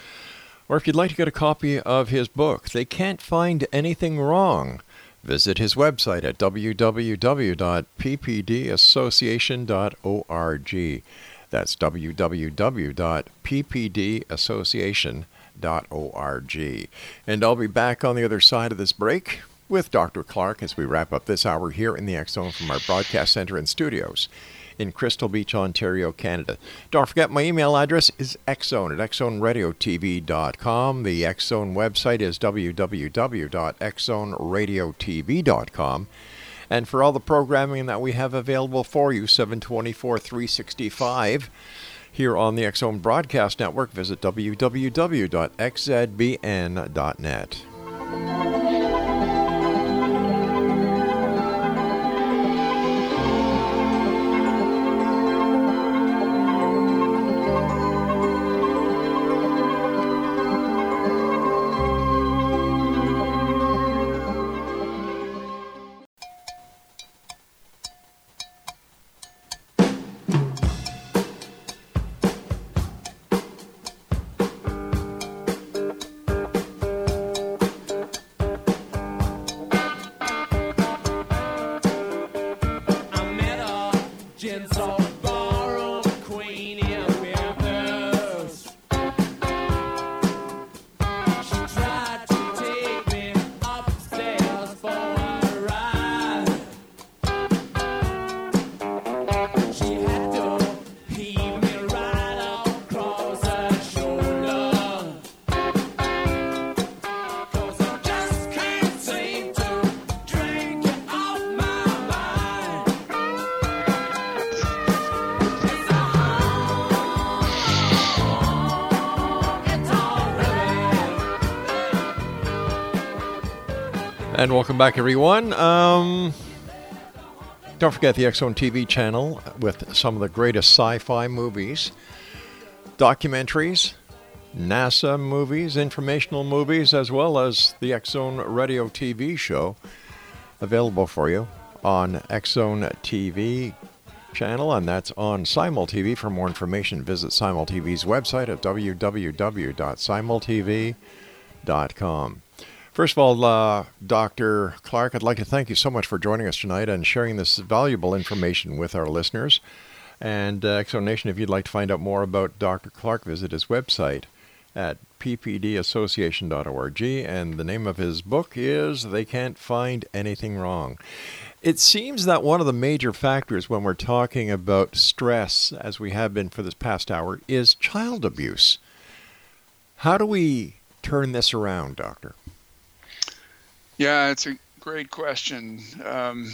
or if you'd like to get a copy of his book, They Can't Find Anything Wrong, visit his website at www.ppdassociation.org. That's www.ppdassociation.org. And I'll be back on the other side of this break with Dr. Clarke as we wrap up this hour here in the Zone from our broadcast center and studios in Crystal Beach, Ontario, Canada. Don't forget my email address is xzone at xzoneradiotv.com. The Xzone website is www.xzoneradiotv.com. And for all the programming that we have available for you, 724 365 here on the Xzone Broadcast Network, visit www.xzbn.net. And welcome back, everyone. Um, don't forget the Zone TV channel with some of the greatest sci fi movies, documentaries, NASA movies, informational movies, as well as the Zone Radio TV show available for you on Zone TV channel, and that's on Simul TV. For more information, visit Simul TV's website at www.simultv.com. First of all, uh, Dr. Clarke, I'd like to thank you so much for joining us tonight and sharing this valuable information with our listeners. And uh, X Zone Nation, if you'd like to find out more about Dr. Clarke, visit his website at ppdassociation.org. And the name of his book is They Can't Find Anything Wrong. It seems that one of the major factors when we're talking about stress, as we have been for this past hour, is child abuse. How do we turn this around, Doctor? Yeah, it's a great question. Um,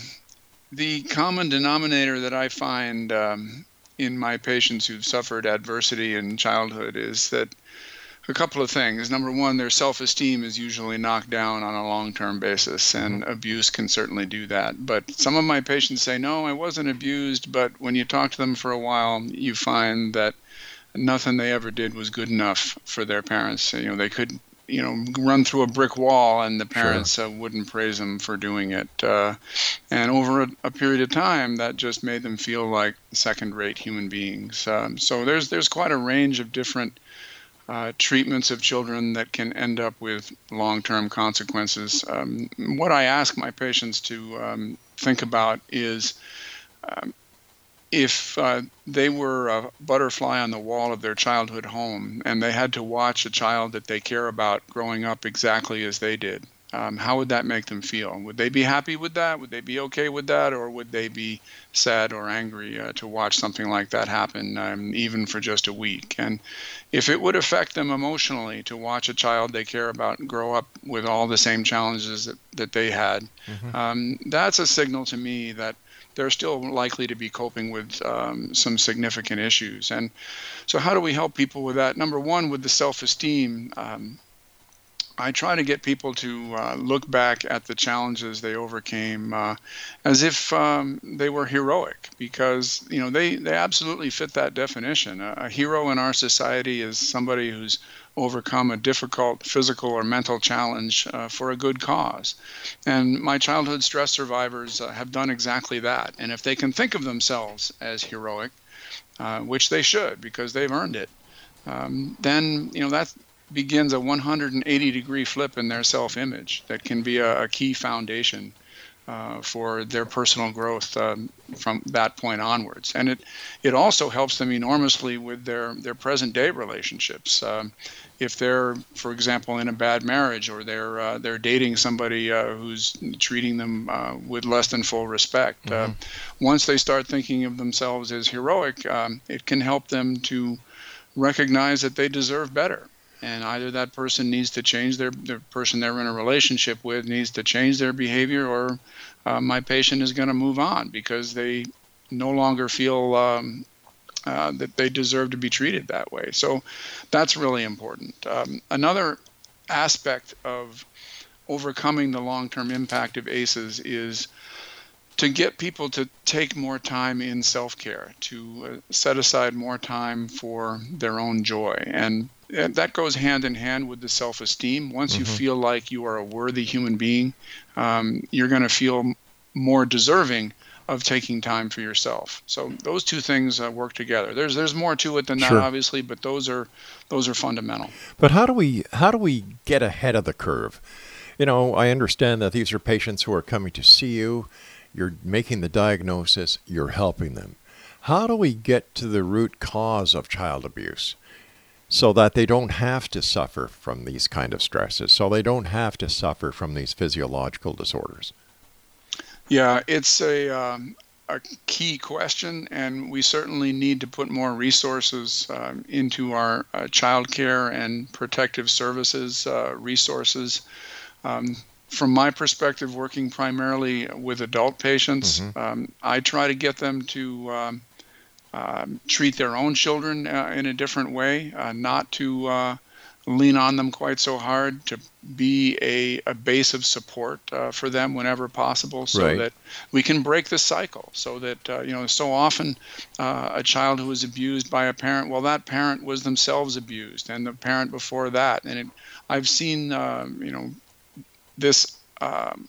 the common denominator that I find um, in my patients who've suffered adversity in childhood is that a couple of things. Number one, their self esteem is usually knocked down on a long term basis, and abuse can certainly do that. But some of my patients say, No, I wasn't abused, but when you talk to them for a while, you find that nothing they ever did was good enough for their parents. You know, they could you know run through a brick wall and the parents sure. uh, wouldn't praise them for doing it uh, and over a, a, period of time that just made them feel like second rate human beings um, so there's there's quite a range of different uh, treatments of children that can end up with long-term consequences um, what i ask my patients to um, think about is um, if uh, they were a butterfly on the wall of their childhood home and they had to watch a child that they care about growing up exactly as they did, um, how would that make them feel? Would they be happy with that? Would they be okay with that? Or would they be sad or angry uh, to watch something like that happen, um, even for just a week? And if it would affect them emotionally to watch a child they care about grow up with all the same challenges that, that they had, mm-hmm. um, that's a signal to me that they're still likely to be coping with um, some significant issues. And so, how do we help people with that? Number one, with the self esteem. Um, I try to get people to uh, look back at the challenges they overcame uh, as if um, they were heroic, because you know they they absolutely fit that definition. A, a hero in our society is somebody who's overcome a difficult physical or mental challenge uh, for a good cause. And my childhood stress survivors uh, have done exactly that. And if they can think of themselves as heroic, uh, which they should because they've earned it, um, then you know that begins a 180 degree flip in their self-image that can be a, a key foundation uh, for their personal growth um, from that point onwards. And it it also helps them enormously with their their present day relationships. Um, if they're, for example, in a bad marriage or they're uh, they're dating somebody uh, who's treating them uh, with less than full respect, uh, mm-hmm. once they start thinking of themselves as heroic, um, it can help them to recognize that they deserve better and either that person needs to change their the person they're in a relationship with needs to change their behavior or uh, my patient is going to move on because they no longer feel um, uh, that they deserve to be treated that way. So that's really important. Um, another aspect of overcoming the long-term impact of ACEs is to get people to take more time in self-care to uh, set aside more time for their own joy. And and that goes hand in hand with the self-esteem. Once mm-hmm. you feel like you are a worthy human being, um, you're going to feel more deserving of taking time for yourself. So those two things uh, work together. There's there's more to it than sure. that, obviously, but those are those are fundamental. But how do we how do we get ahead of the curve? You know, I understand that these are patients who are coming to see you. You're making the diagnosis. You're helping them. How do we get to the root cause of child abuse? So that they don't have to suffer from these kind of stresses, so they don't have to suffer from these physiological disorders? Yeah, it's a, um, a key question, and we certainly need to put more resources um, into our uh, child care and protective services uh, resources. Um, from my perspective, working primarily with adult patients, mm-hmm. Um, I try to get them to um, treat their own children uh, in a different way, uh, not to uh, lean on them quite so hard, to be a, a base of support uh, for them whenever possible, so right. that we can break the cycle. So that uh, you know, so often uh, a child who is abused by a parent, well, that parent was themselves abused, and the parent before that, and it, I've seen um, you know this. Um,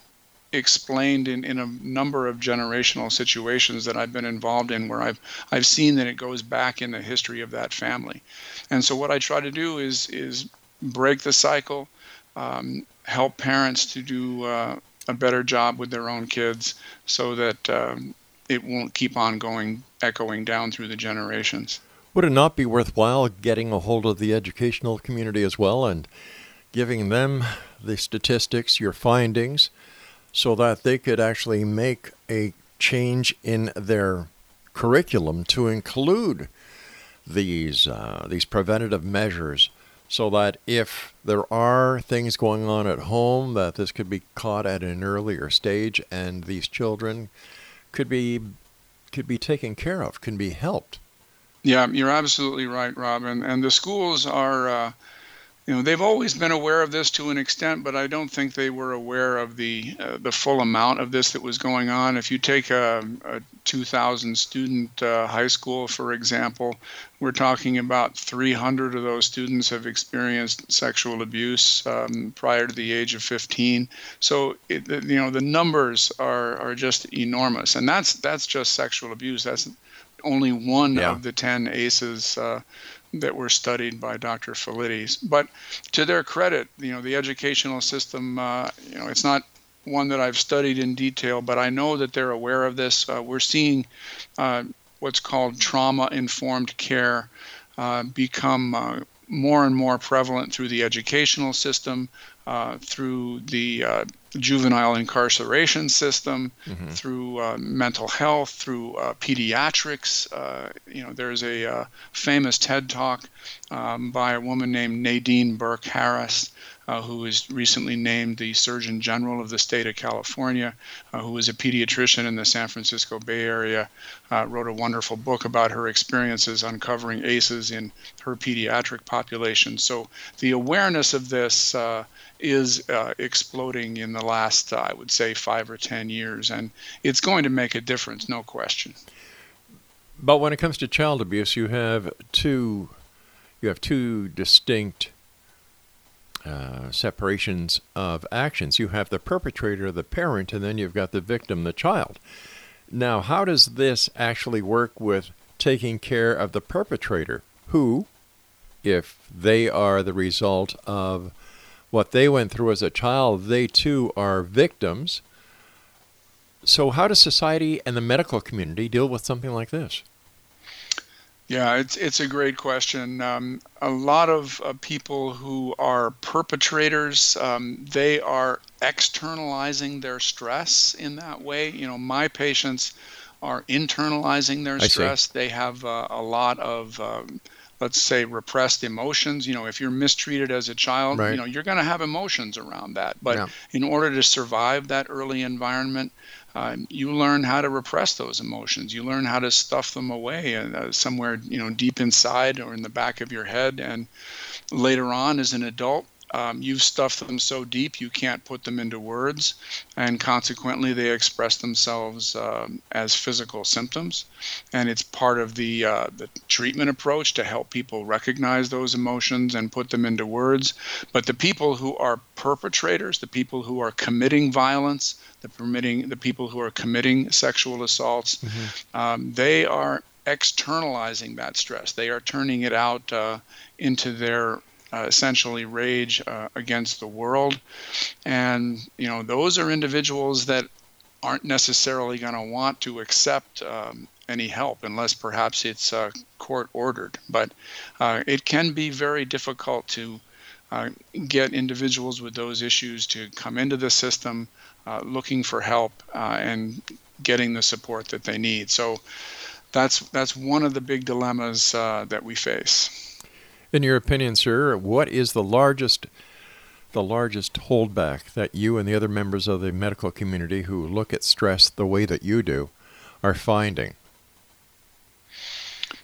explained in, in a number of generational situations that I've been involved in where I've I've seen that it goes back in the history of that family. And so what I try to do is is break the cycle, um, help parents to do uh, a better job with their own kids so that um, it won't keep on going, echoing down through the generations. Would it not be worthwhile getting a hold of the educational community as well and giving them the statistics, your findings, so that they could actually make a change in their curriculum to include these uh, these preventative measures so that if there are things going on at home that this could be caught at an earlier stage and these children could be could be taken care of can be helped. Yeah you're absolutely right robin. And the schools are uh, you know they've always been aware of this to an extent, but I don't think they were aware of the uh, the full amount of this that was going on. If you take a, a 2,000 student uh, high school, for example, we're talking about 300 of those students have experienced sexual abuse um, prior to the age of 15. So it, you know the numbers are are just enormous, and that's that's just sexual abuse. That's only one yeah. of the 10 ACEs. Uh, that were studied by Dr. Felitti. But to their credit, you know, the educational system, uh, you know, it's not one that I've studied in detail, but I know that they're aware of this. Uh, we're seeing uh, what's called trauma-informed care uh, become uh, more and more prevalent through the educational system, uh, through the juvenile incarceration system, mm-hmm. through uh, mental health, through uh, pediatrics. Uh, you know, there's a uh, famous TED talk um, by a woman named Nadine Burke Harris. Uh, who was recently named the Surgeon General of the state of California, uh, who was a pediatrician in the San Francisco Bay Area, wrote a wonderful book about her experiences uncovering ACEs in her pediatric population. So the awareness of this is uh, exploding in the last, uh, I would say, five or ten years, and it's going to make a difference, no question. But when it comes to child abuse, you have two, you have two distinct uh, separations of actions. You have the perpetrator, the parent, and then you've got the victim, the child. Now, how does this actually work with taking care of the perpetrator, who, if they are the result of what they went through as a child, they too are victims. So, how does society and the medical community deal with something like this? Yeah, it's it's a great question. Um, a lot of uh, people who are perpetrators, um, they are externalizing their stress in that way. You know, my patients are internalizing their stress. They have uh, a lot of um, let's say repressed emotions you know if you're mistreated as a child right. you know you're going to have emotions around that but yeah. in order to survive that early environment uh, you learn how to repress those emotions. You learn how to stuff them away uh, somewhere you know deep inside or in the back of your head. And later on as an adult um, you've stuffed them so deep you can't put them into words, and consequently they express themselves um, as physical symptoms. And it's part of the uh, the treatment approach to help people recognize those emotions and put them into words. But the people who are perpetrators, the people who are committing violence, the permitting the people who are committing sexual assaults, mm-hmm. um, they are externalizing that stress. They are turning it out uh, into their uh, essentially rage uh, against the world. And, you know, those are individuals that aren't necessarily going to want to accept um, any help unless perhaps it's uh, court ordered. But uh, it can be very difficult to uh, get individuals with those issues to come into the system uh, looking for help and getting the support that they need. So that's that's one of the big dilemmas that we face. In your opinion, sir, what is the largest the largest holdback that you and the other members of the medical community who look at stress the way that you do are finding?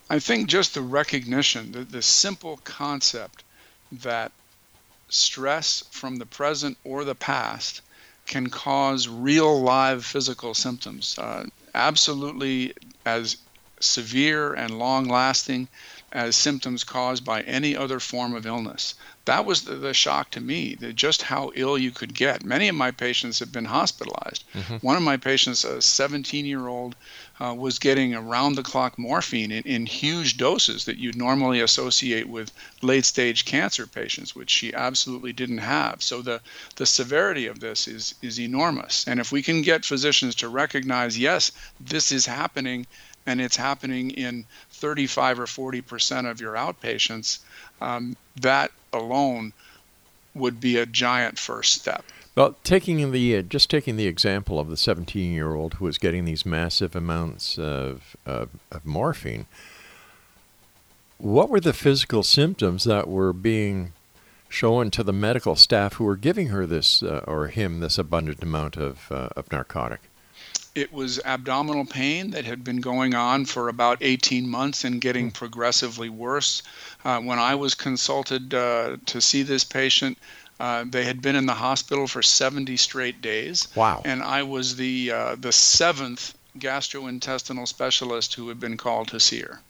I think just the recognition, the, the simple concept that stress from the present or the past can cause real live physical symptoms. Uh, absolutely as severe and long lasting as symptoms caused by any other form of illness. That was the, the shock to me, that just how ill you could get. Many of my patients have been hospitalized. One of my patients, a 17 year old, uh, was getting around the clock morphine in, in huge doses that you'd normally associate with late stage cancer patients, which she absolutely didn't have. So the, the severity of this is, is enormous. And if we can get physicians to recognize, yes, this is happening and it's happening in 35 or 40 percent of your outpatients, um, that alone would be a giant first step. Well, taking the uh, just taking the example of the 17-year-old who was getting these massive amounts of, of, of morphine, what were the physical symptoms that were being shown to the medical staff who were giving her this uh, or him this abundant amount of uh, of narcotic? It was abdominal pain that had been going on for about 18 months and getting progressively worse. Uh, when I was consulted uh, to see this patient, uh, they had been in the hospital for 70 straight days. Wow. And I was the uh, the seventh gastrointestinal specialist who had been called to see her.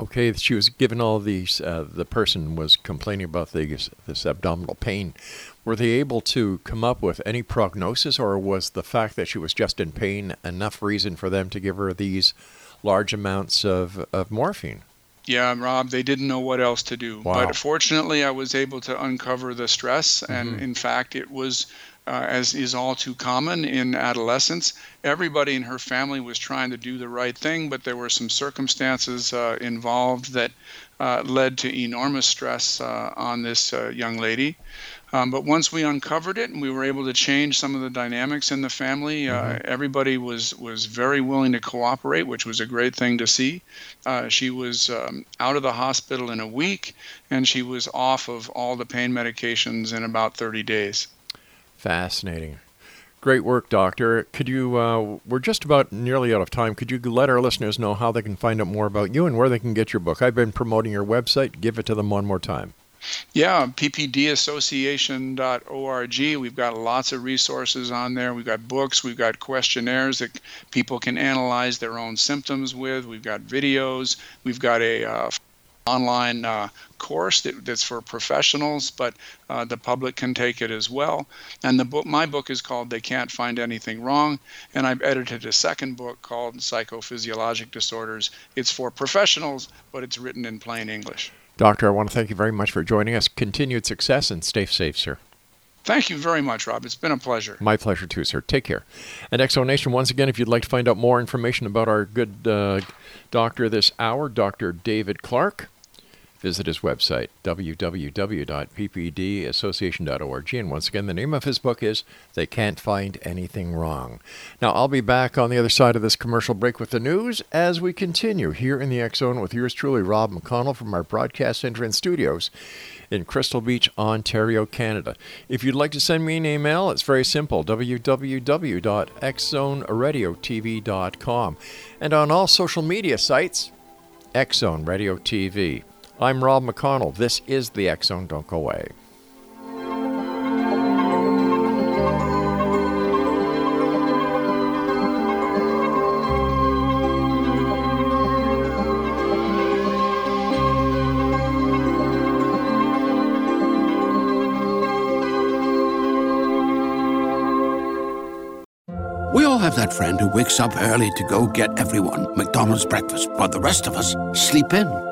Okay, she was given all these. Uh, the person was complaining about these, this abdominal pain. Were they able to come up with any prognosis, or was the fact that she was just in pain enough reason for them to give her these large amounts of, of morphine? Yeah, Rob, they didn't know what else to do. Wow. But fortunately, I was able to uncover the stress. And in fact, it was, uh, as is all too common in adolescence, everybody in her family was trying to do the right thing, but there were some circumstances uh, involved that uh, led to enormous stress uh, on this uh, young lady. Um, but once we uncovered it and we were able to change some of the dynamics in the family, uh, everybody was was very willing to cooperate, which was a great thing to see. Uh, she was um, out of the hospital in a week, and she was off of all the pain medications in about 30 days. Fascinating. Great work, Doctor. Could you, uh, we're just about nearly out of time. Could you let our listeners know how they can find out more about you and where they can get your book? I've been promoting your website. Give it to them one more time. Yeah, ppdassociation.org. We've got lots of resources on there. We've got books, we've got questionnaires that people can analyze their own symptoms with. We've got videos. We've got a uh, online uh, course that, that's for professionals, but uh, the public can take it as well. And the book, my book is called "They Can't Find Anything Wrong," and I've edited a second book called "Psychophysiologic Disorders." It's for professionals, but it's written in plain English. Doctor, I want to thank you very much for joining us. Continued success and stay safe, sir. Thank you very much, Rob. It's been a pleasure. My pleasure too, sir. Take care. And X Zone Nation, once again, if you'd like to find out more information about our good uh, doctor this hour, Dr. David Clarke, visit his website, www.ppdassociation.org. And once again, the name of his book is They Can't Find Anything Wrong. Now, I'll be back on the other side of this commercial break with the news as we continue here in the X Zone with yours truly, Rob McConnell, from our broadcast center and studios in Crystal Beach, Ontario, Canada. If you'd like to send me an email, it's very simple www.xzoneradiotv.com. And on all social media sites, Zone Radio TV. I'm Rob McConnell. This is the Zone. Don't go away. We all have that friend who wakes up early to go get everyone McDonald's breakfast, but the rest of us sleep in.